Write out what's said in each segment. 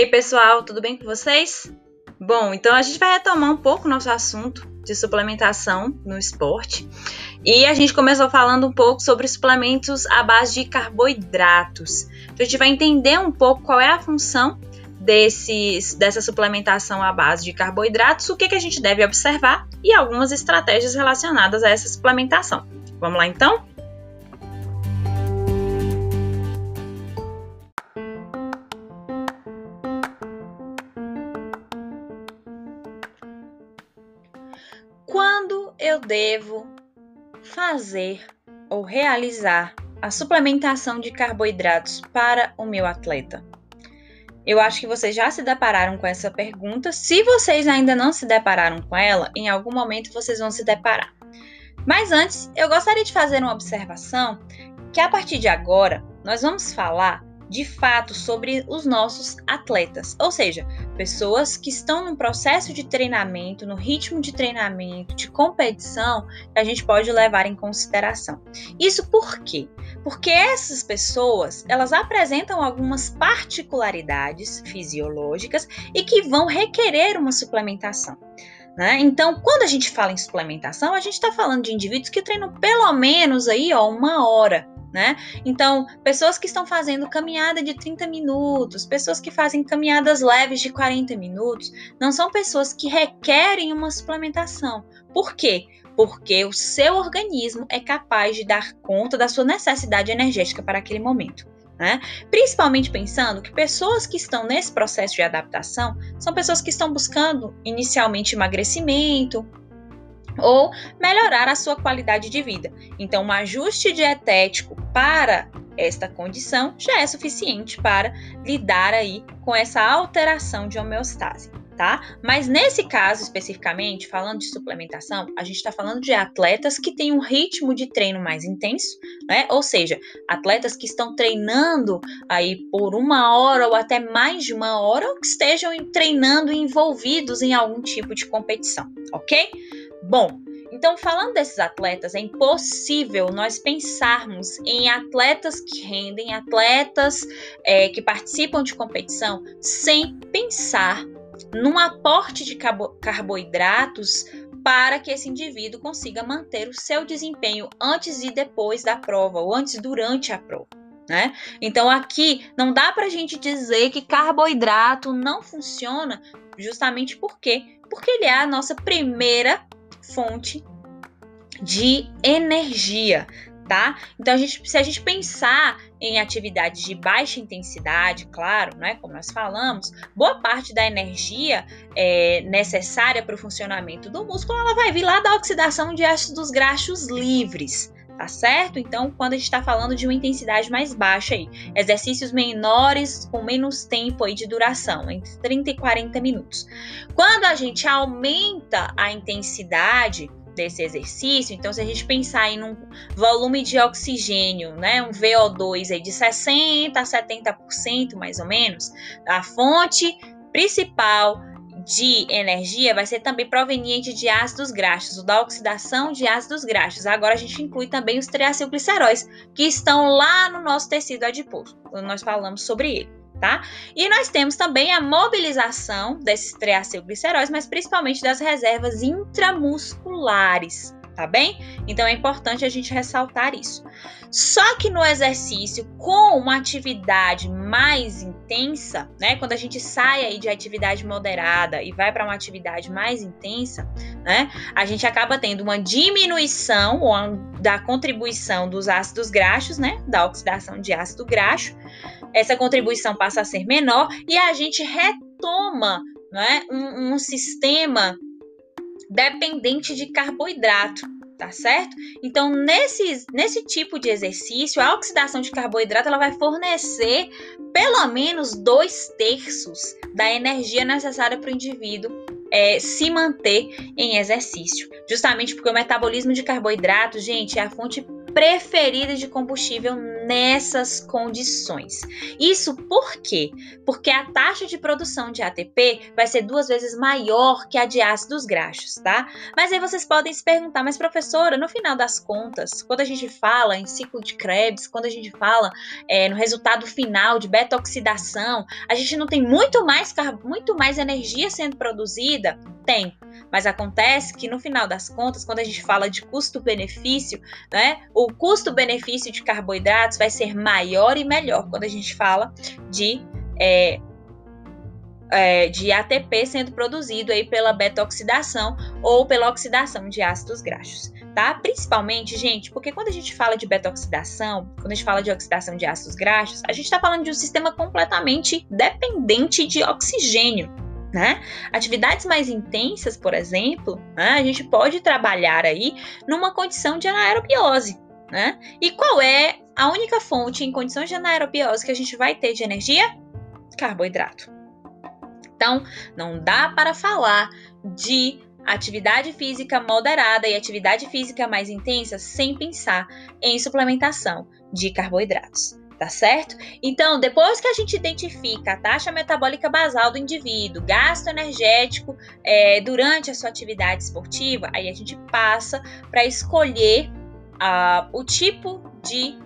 aí, pessoal, tudo bem com vocês? Bom, então a gente vai retomar um pouco nosso assunto de suplementação no esporte. E a gente começou falando um pouco sobre suplementos à base de carboidratos. Então a gente vai entender um pouco qual é a função desses, dessa suplementação à base de carboidratos, o que, que a gente deve observar e algumas estratégias relacionadas a essa suplementação. Vamos lá então? Devo fazer ou realizar a suplementação de carboidratos para o meu atleta? Eu acho que vocês já se depararam com essa pergunta. Se vocês ainda não se depararam com ela, em algum momento vocês vão se deparar. Mas antes, eu gostaria de fazer uma observação que a partir de agora nós vamos falar de fato sobre os nossos atletas, ou seja, pessoas que estão num processo de treinamento, no ritmo de treinamento, de competição, que a gente pode levar em consideração. Isso por quê? Porque essas pessoas, elas apresentam algumas particularidades fisiológicas e que vão requerer uma suplementação. Né? Então, quando a gente fala em suplementação, a gente está falando de indivíduos que treinam pelo menos aí, ó, uma hora né? Então, pessoas que estão fazendo caminhada de 30 minutos, pessoas que fazem caminhadas leves de 40 minutos, não são pessoas que requerem uma suplementação. Por quê? Porque o seu organismo é capaz de dar conta da sua necessidade energética para aquele momento. Né? Principalmente pensando que pessoas que estão nesse processo de adaptação são pessoas que estão buscando inicialmente emagrecimento, ou melhorar a sua qualidade de vida. Então, um ajuste dietético para esta condição já é suficiente para lidar aí com essa alteração de homeostase. Tá? Mas nesse caso especificamente, falando de suplementação, a gente está falando de atletas que têm um ritmo de treino mais intenso, né? Ou seja, atletas que estão treinando aí por uma hora ou até mais de uma hora, ou que estejam treinando envolvidos em algum tipo de competição, ok? Bom, então, falando desses atletas, é impossível nós pensarmos em atletas que rendem, atletas é, que participam de competição, sem pensar num aporte de carbo carboidratos para que esse indivíduo consiga manter o seu desempenho antes e depois da prova, ou antes e durante a prova. Né? Então aqui não dá para a gente dizer que carboidrato não funciona, justamente por quê? Porque ele é a nossa primeira fonte de energia, tá? Então, a gente, se a gente pensar em atividades de baixa intensidade, claro, né, como nós falamos, boa parte da energia é, necessária para o funcionamento do músculo ela vai vir lá da oxidação de ácidos graxos livres tá certo? Então, quando a gente está falando de uma intensidade mais baixa aí, exercícios menores com menos tempo aí de duração, entre 30 e 40 minutos. Quando a gente aumenta a intensidade desse exercício, então se a gente pensar em um volume de oxigênio, né, um VO2 aí de 60 a 70% mais ou menos, a fonte principal de energia vai ser também proveniente de ácidos graxos, da oxidação de ácidos graxos. Agora a gente inclui também os triacilgliceróis, que estão lá no nosso tecido adiposo, nós falamos sobre ele. Tá? E nós temos também a mobilização desses triacilgliceróis, mas principalmente das reservas intramusculares, tá bem? Então é importante a gente ressaltar isso. Só que no exercício com uma atividade mais intensa, né, quando a gente sai aí de atividade moderada e vai para uma atividade mais intensa, né, a gente acaba tendo uma diminuição da contribuição dos ácidos graxos, né, da oxidação de ácido graxo. Essa contribuição passa a ser menor e a gente retoma, né, um, um sistema dependente de carboidrato, tá certo? Então, nesse, nesse tipo de exercício, a oxidação de carboidrato ela vai fornecer pelo menos dois terços da energia necessária para o indivíduo é, se manter em exercício. Justamente porque o metabolismo de carboidrato, gente, é a fonte preferida de combustível nessas condições. Isso por quê? Porque a taxa de produção de ATP vai ser duas vezes maior que a de ácidos graxos, tá? Mas aí vocês podem se perguntar, mas professora, no final das contas, quando a gente fala em ciclo de Krebs, quando a gente fala é, no resultado final de beta-oxidação, a gente não tem muito mais, muito mais energia sendo produzida? Tem. Mas acontece que no final das contas, quando a gente fala de custo-benefício, né, o custo-benefício de carboidratos vai ser maior e melhor quando a gente fala de é, é, de ATP sendo produzido aí pela beta-oxidação ou pela oxidação de ácidos graxos, tá? Principalmente, gente, porque quando a gente fala de beta-oxidação, quando a gente fala de oxidação de ácidos graxos, a gente está falando de um sistema completamente dependente de oxigênio. Né? Atividades mais intensas, por exemplo, né, a gente pode trabalhar aí numa condição de anaerobiose. Né? E qual é a única fonte em condições de anaerobiose que a gente vai ter de energia? Carboidrato. Então, não dá para falar de atividade física moderada e atividade física mais intensa sem pensar em suplementação de carboidratos tá certo? Então, depois que a gente identifica a taxa metabólica basal do indivíduo, gasto energético é, durante a sua atividade esportiva, aí a gente passa para escolher uh, o tipo de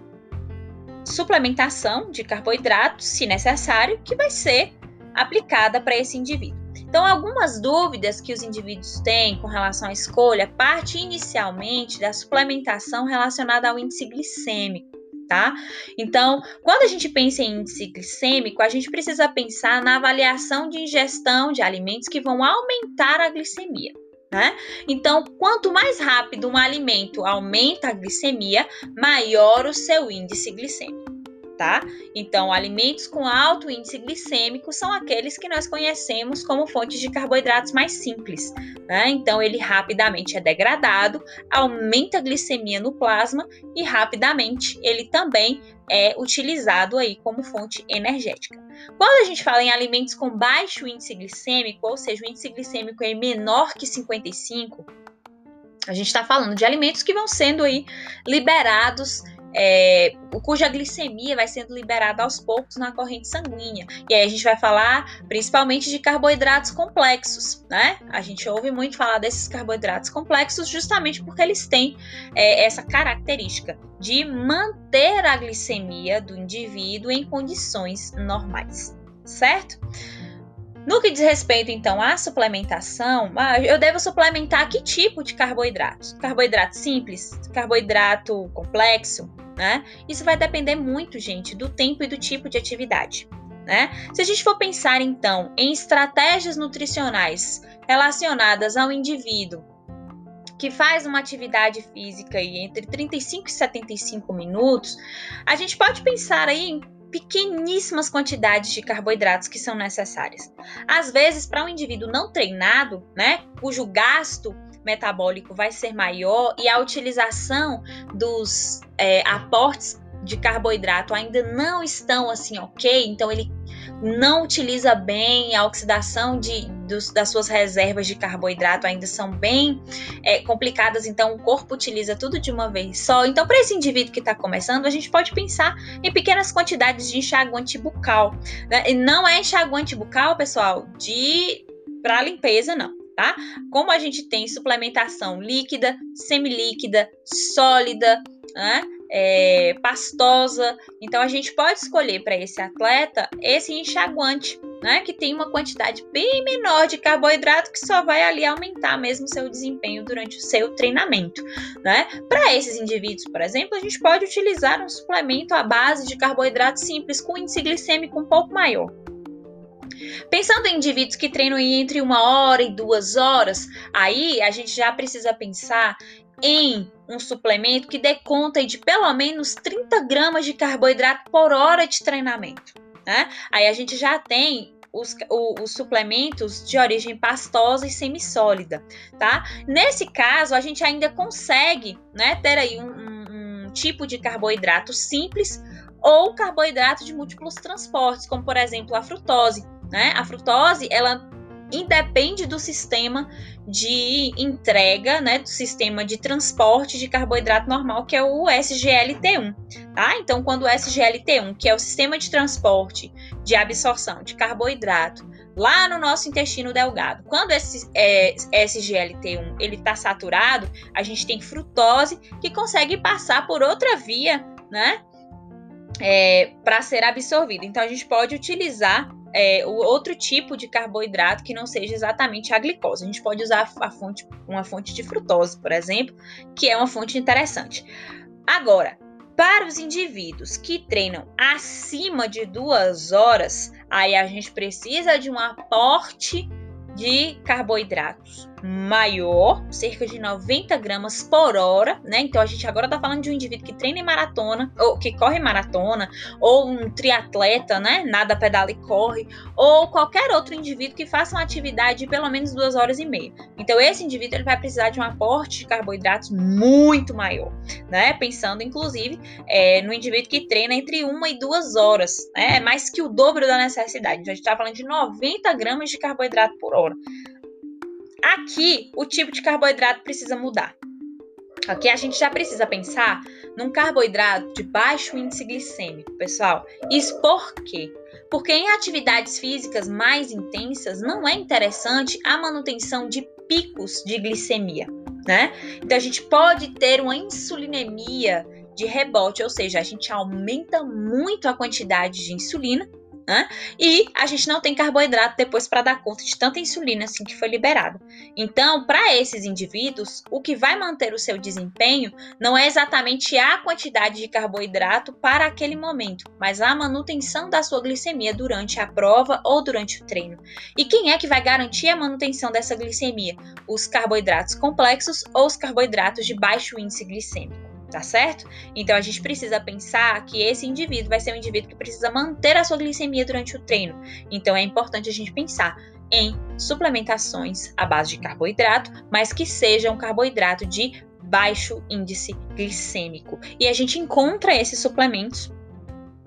suplementação de carboidratos, se necessário, que vai ser aplicada para esse indivíduo. Então, algumas dúvidas que os indivíduos têm com relação à escolha parte inicialmente da suplementação relacionada ao índice glicêmico tá? Então, quando a gente pensa em índice glicêmico, a gente precisa pensar na avaliação de ingestão de alimentos que vão aumentar a glicemia. Né? Então, quanto mais rápido um alimento aumenta a glicemia, maior o seu índice glicêmico tá? Então, alimentos com alto índice glicêmico são aqueles que nós conhecemos como fontes de carboidratos mais simples, né? Então, ele rapidamente é degradado, aumenta a glicemia no plasma e rapidamente ele também é utilizado aí como fonte energética. Quando a gente fala em alimentos com baixo índice glicêmico, ou seja, o índice glicêmico é menor que 55, a gente está falando de alimentos que vão sendo aí liberados é, cuja glicemia vai sendo liberada aos poucos na corrente sanguínea. E aí a gente vai falar principalmente de carboidratos complexos, né? A gente ouve muito falar desses carboidratos complexos justamente porque eles têm é, essa característica de manter a glicemia do indivíduo em condições normais, certo? No que diz respeito, então, à suplementação, ah, eu devo suplementar que tipo de carboidratos? Carboidrato simples? Carboidrato complexo? Né? Isso vai depender muito, gente, do tempo e do tipo de atividade. Né? Se a gente for pensar então em estratégias nutricionais relacionadas ao indivíduo que faz uma atividade física aí entre 35 e 75 minutos, a gente pode pensar aí em pequeníssimas quantidades de carboidratos que são necessárias. Às vezes, para um indivíduo não treinado, né, cujo gasto metabólico vai ser maior e a utilização dos é, aportes de carboidrato ainda não estão assim ok, então ele não utiliza bem a oxidação de, dos, das suas reservas de carboidrato ainda são bem é, complicadas, então o corpo utiliza tudo de uma vez só. Então, para esse indivíduo que está começando, a gente pode pensar em pequenas quantidades de enxaguante bucal. Né? E não é enxaguante bucal, pessoal, de para limpeza, não tá? Como a gente tem suplementação líquida, semilíquida, sólida, né? É, pastosa, então a gente pode escolher para esse atleta esse enxaguante, né? Que tem uma quantidade bem menor de carboidrato que só vai ali aumentar mesmo seu desempenho durante o seu treinamento, né? Para esses indivíduos, por exemplo, a gente pode utilizar um suplemento à base de carboidrato simples com índice glicêmico um pouco maior. Pensando em indivíduos que treinam entre uma hora e duas horas, aí a gente já precisa pensar em um suplemento que dê conta de pelo menos 30 gramas de carboidrato por hora de treinamento. Né? Aí a gente já tem os, os, suplementos de origem pastosa e semissólida, tá? Nesse caso, a gente ainda consegue, né, ter aí um, um, um tipo de carboidrato simples ou carboidrato de múltiplos transportes, como por exemplo a frutose, né? A frutose, ela independe do sistema de entrega, né, do sistema de transporte de carboidrato normal, que é o SGLT1, tá? Então, quando o SGLT1, que é o sistema de transporte de absorção de carboidrato, lá no nosso intestino delgado. Quando esse é, SGLT1 ele está saturado, a gente tem frutose que consegue passar por outra via, né? É, para ser absorvido. Então a gente pode utilizar é, o outro tipo de carboidrato que não seja exatamente a glicose. A gente pode usar a fonte, uma fonte de frutose, por exemplo, que é uma fonte interessante. Agora, para os indivíduos que treinam acima de duas horas, aí a gente precisa de um aporte de carboidratos maior, cerca de 90 gramas por hora, né? Então a gente agora tá falando de um indivíduo que treina em maratona, ou que corre maratona, ou um triatleta, né? Nada, pedala e corre, ou qualquer outro indivíduo que faça uma atividade de pelo menos duas horas e meia. Então esse indivíduo ele vai precisar de um aporte de carboidratos muito maior, né? Pensando inclusive é, no indivíduo que treina entre uma e duas horas, né? É mais que o dobro da necessidade. Então a gente tá falando de 90 gramas de carboidrato por hora. Aqui, o tipo de carboidrato precisa mudar. Aqui a gente já precisa pensar num carboidrato de baixo índice glicêmico, pessoal. Isso por quê? Porque em atividades físicas mais intensas não é interessante a manutenção de picos de glicemia, né? Então a gente pode ter uma insulinemia de rebote, ou seja, a gente aumenta muito a quantidade de insulina né? E a gente não tem carboidrato depois para dar conta de tanta insulina assim que foi liberada. Então, para esses indivíduos, o que vai manter o seu desempenho não é exatamente a quantidade de carboidrato para aquele momento, mas a manutenção da sua glicemia durante a prova ou durante o treino. E quem é que vai garantir a manutenção dessa glicemia? Os carboidratos complexos ou os carboidratos de baixo índice glicêmico tá certo? Então a gente precisa pensar que esse indivíduo vai ser um indivíduo que precisa manter a sua glicemia durante o treino. Então é importante a gente pensar em suplementações à base de carboidrato, mas que sejam um carboidrato de baixo índice glicêmico. E a gente encontra esses suplementos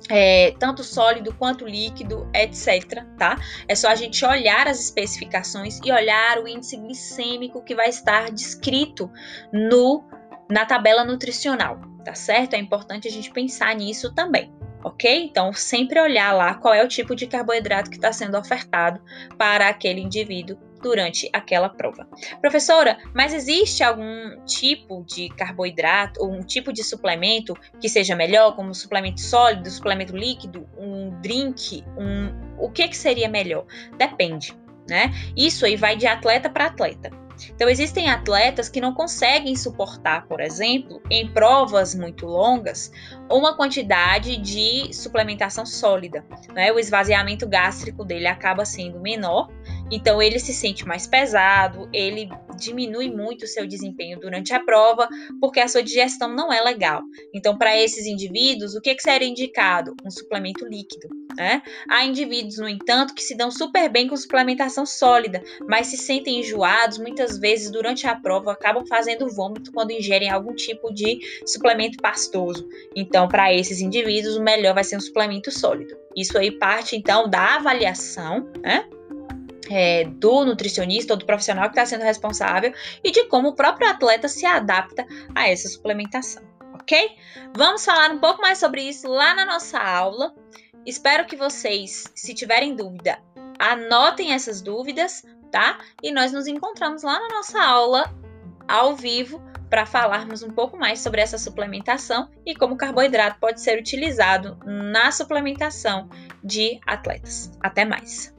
é, tanto sólido quanto líquido, etc. Tá? É só a gente olhar as especificações e olhar o índice glicêmico que vai estar descrito no na tabela nutricional, tá certo? É importante a gente pensar nisso também, ok? Então, sempre olhar lá qual é o tipo de carboidrato que está sendo ofertado para aquele indivíduo durante aquela prova. Professora, mas existe algum tipo de carboidrato ou um tipo de suplemento que seja melhor, como suplemento sólido, suplemento líquido, um drink, um o que que seria melhor? Depende, né? Isso aí vai de atleta para atleta. Então, existem atletas que não conseguem suportar, por exemplo, em provas muito longas, uma quantidade de suplementação sólida. Né? O esvaziamento gástrico dele acaba sendo menor, então ele se sente mais pesado, ele diminui muito o seu desempenho durante a prova, porque a sua digestão não é legal. Então, para esses indivíduos, o que, que seria indicado? Um suplemento líquido. Né? Há indivíduos, no entanto, que se dão super bem com suplementação sólida, mas se sentem enjoados, muitas vezes durante a prova acabam fazendo vômito quando ingerem algum tipo de suplemento pastoso. Então, para esses indivíduos, o melhor vai ser um suplemento sólido. Isso aí parte então da avaliação, né? É, do nutricionista ou do profissional que está sendo responsável e de como o próprio atleta se adapta a essa suplementação, ok? Vamos falar um pouco mais sobre isso lá na nossa aula. Espero que vocês, se tiverem dúvida, anotem essas dúvidas, tá? E nós nos encontramos lá na nossa aula ao vivo para falarmos um pouco mais sobre essa suplementação e como o carboidrato pode ser utilizado na suplementação de atletas. Até mais!